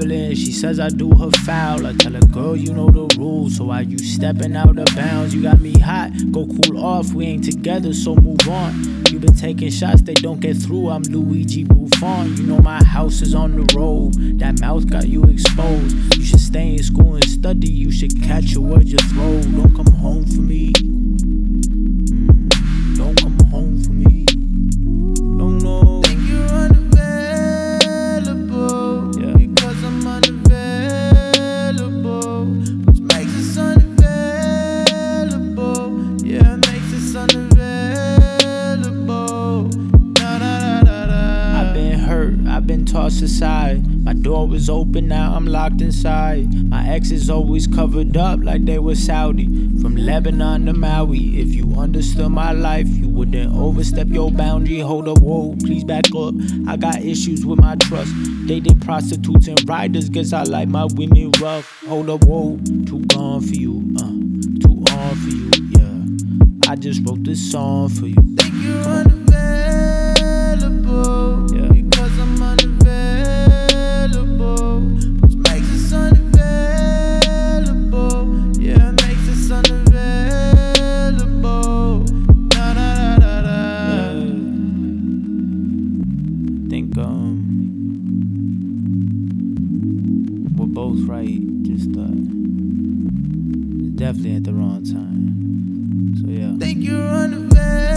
she says I do her foul. I tell her, girl, you know the rules. So why you stepping out of bounds? You got me hot. Go cool off. We ain't together, so move on. You been taking shots, they don't get through. I'm Luigi Buffon. You know my house is on the road. That mouth got you exposed. You should stay in school and study. You should catch your word, you throw. Don't come home for me. Tossed aside. My door was open, now I'm locked inside. My ex is always covered up like they were Saudi. From Lebanon to Maui, if you understood my life, you wouldn't overstep your boundary. Hold up, whoa, please back up. I got issues with my trust. Dated prostitutes and riders, guess I like my women rough. Hold up, whoa, too gone for you, uh, too on for you, yeah. I just wrote this song for you. Think you're both right. Just uh, definitely at the wrong time. So yeah. Think you're on unavailable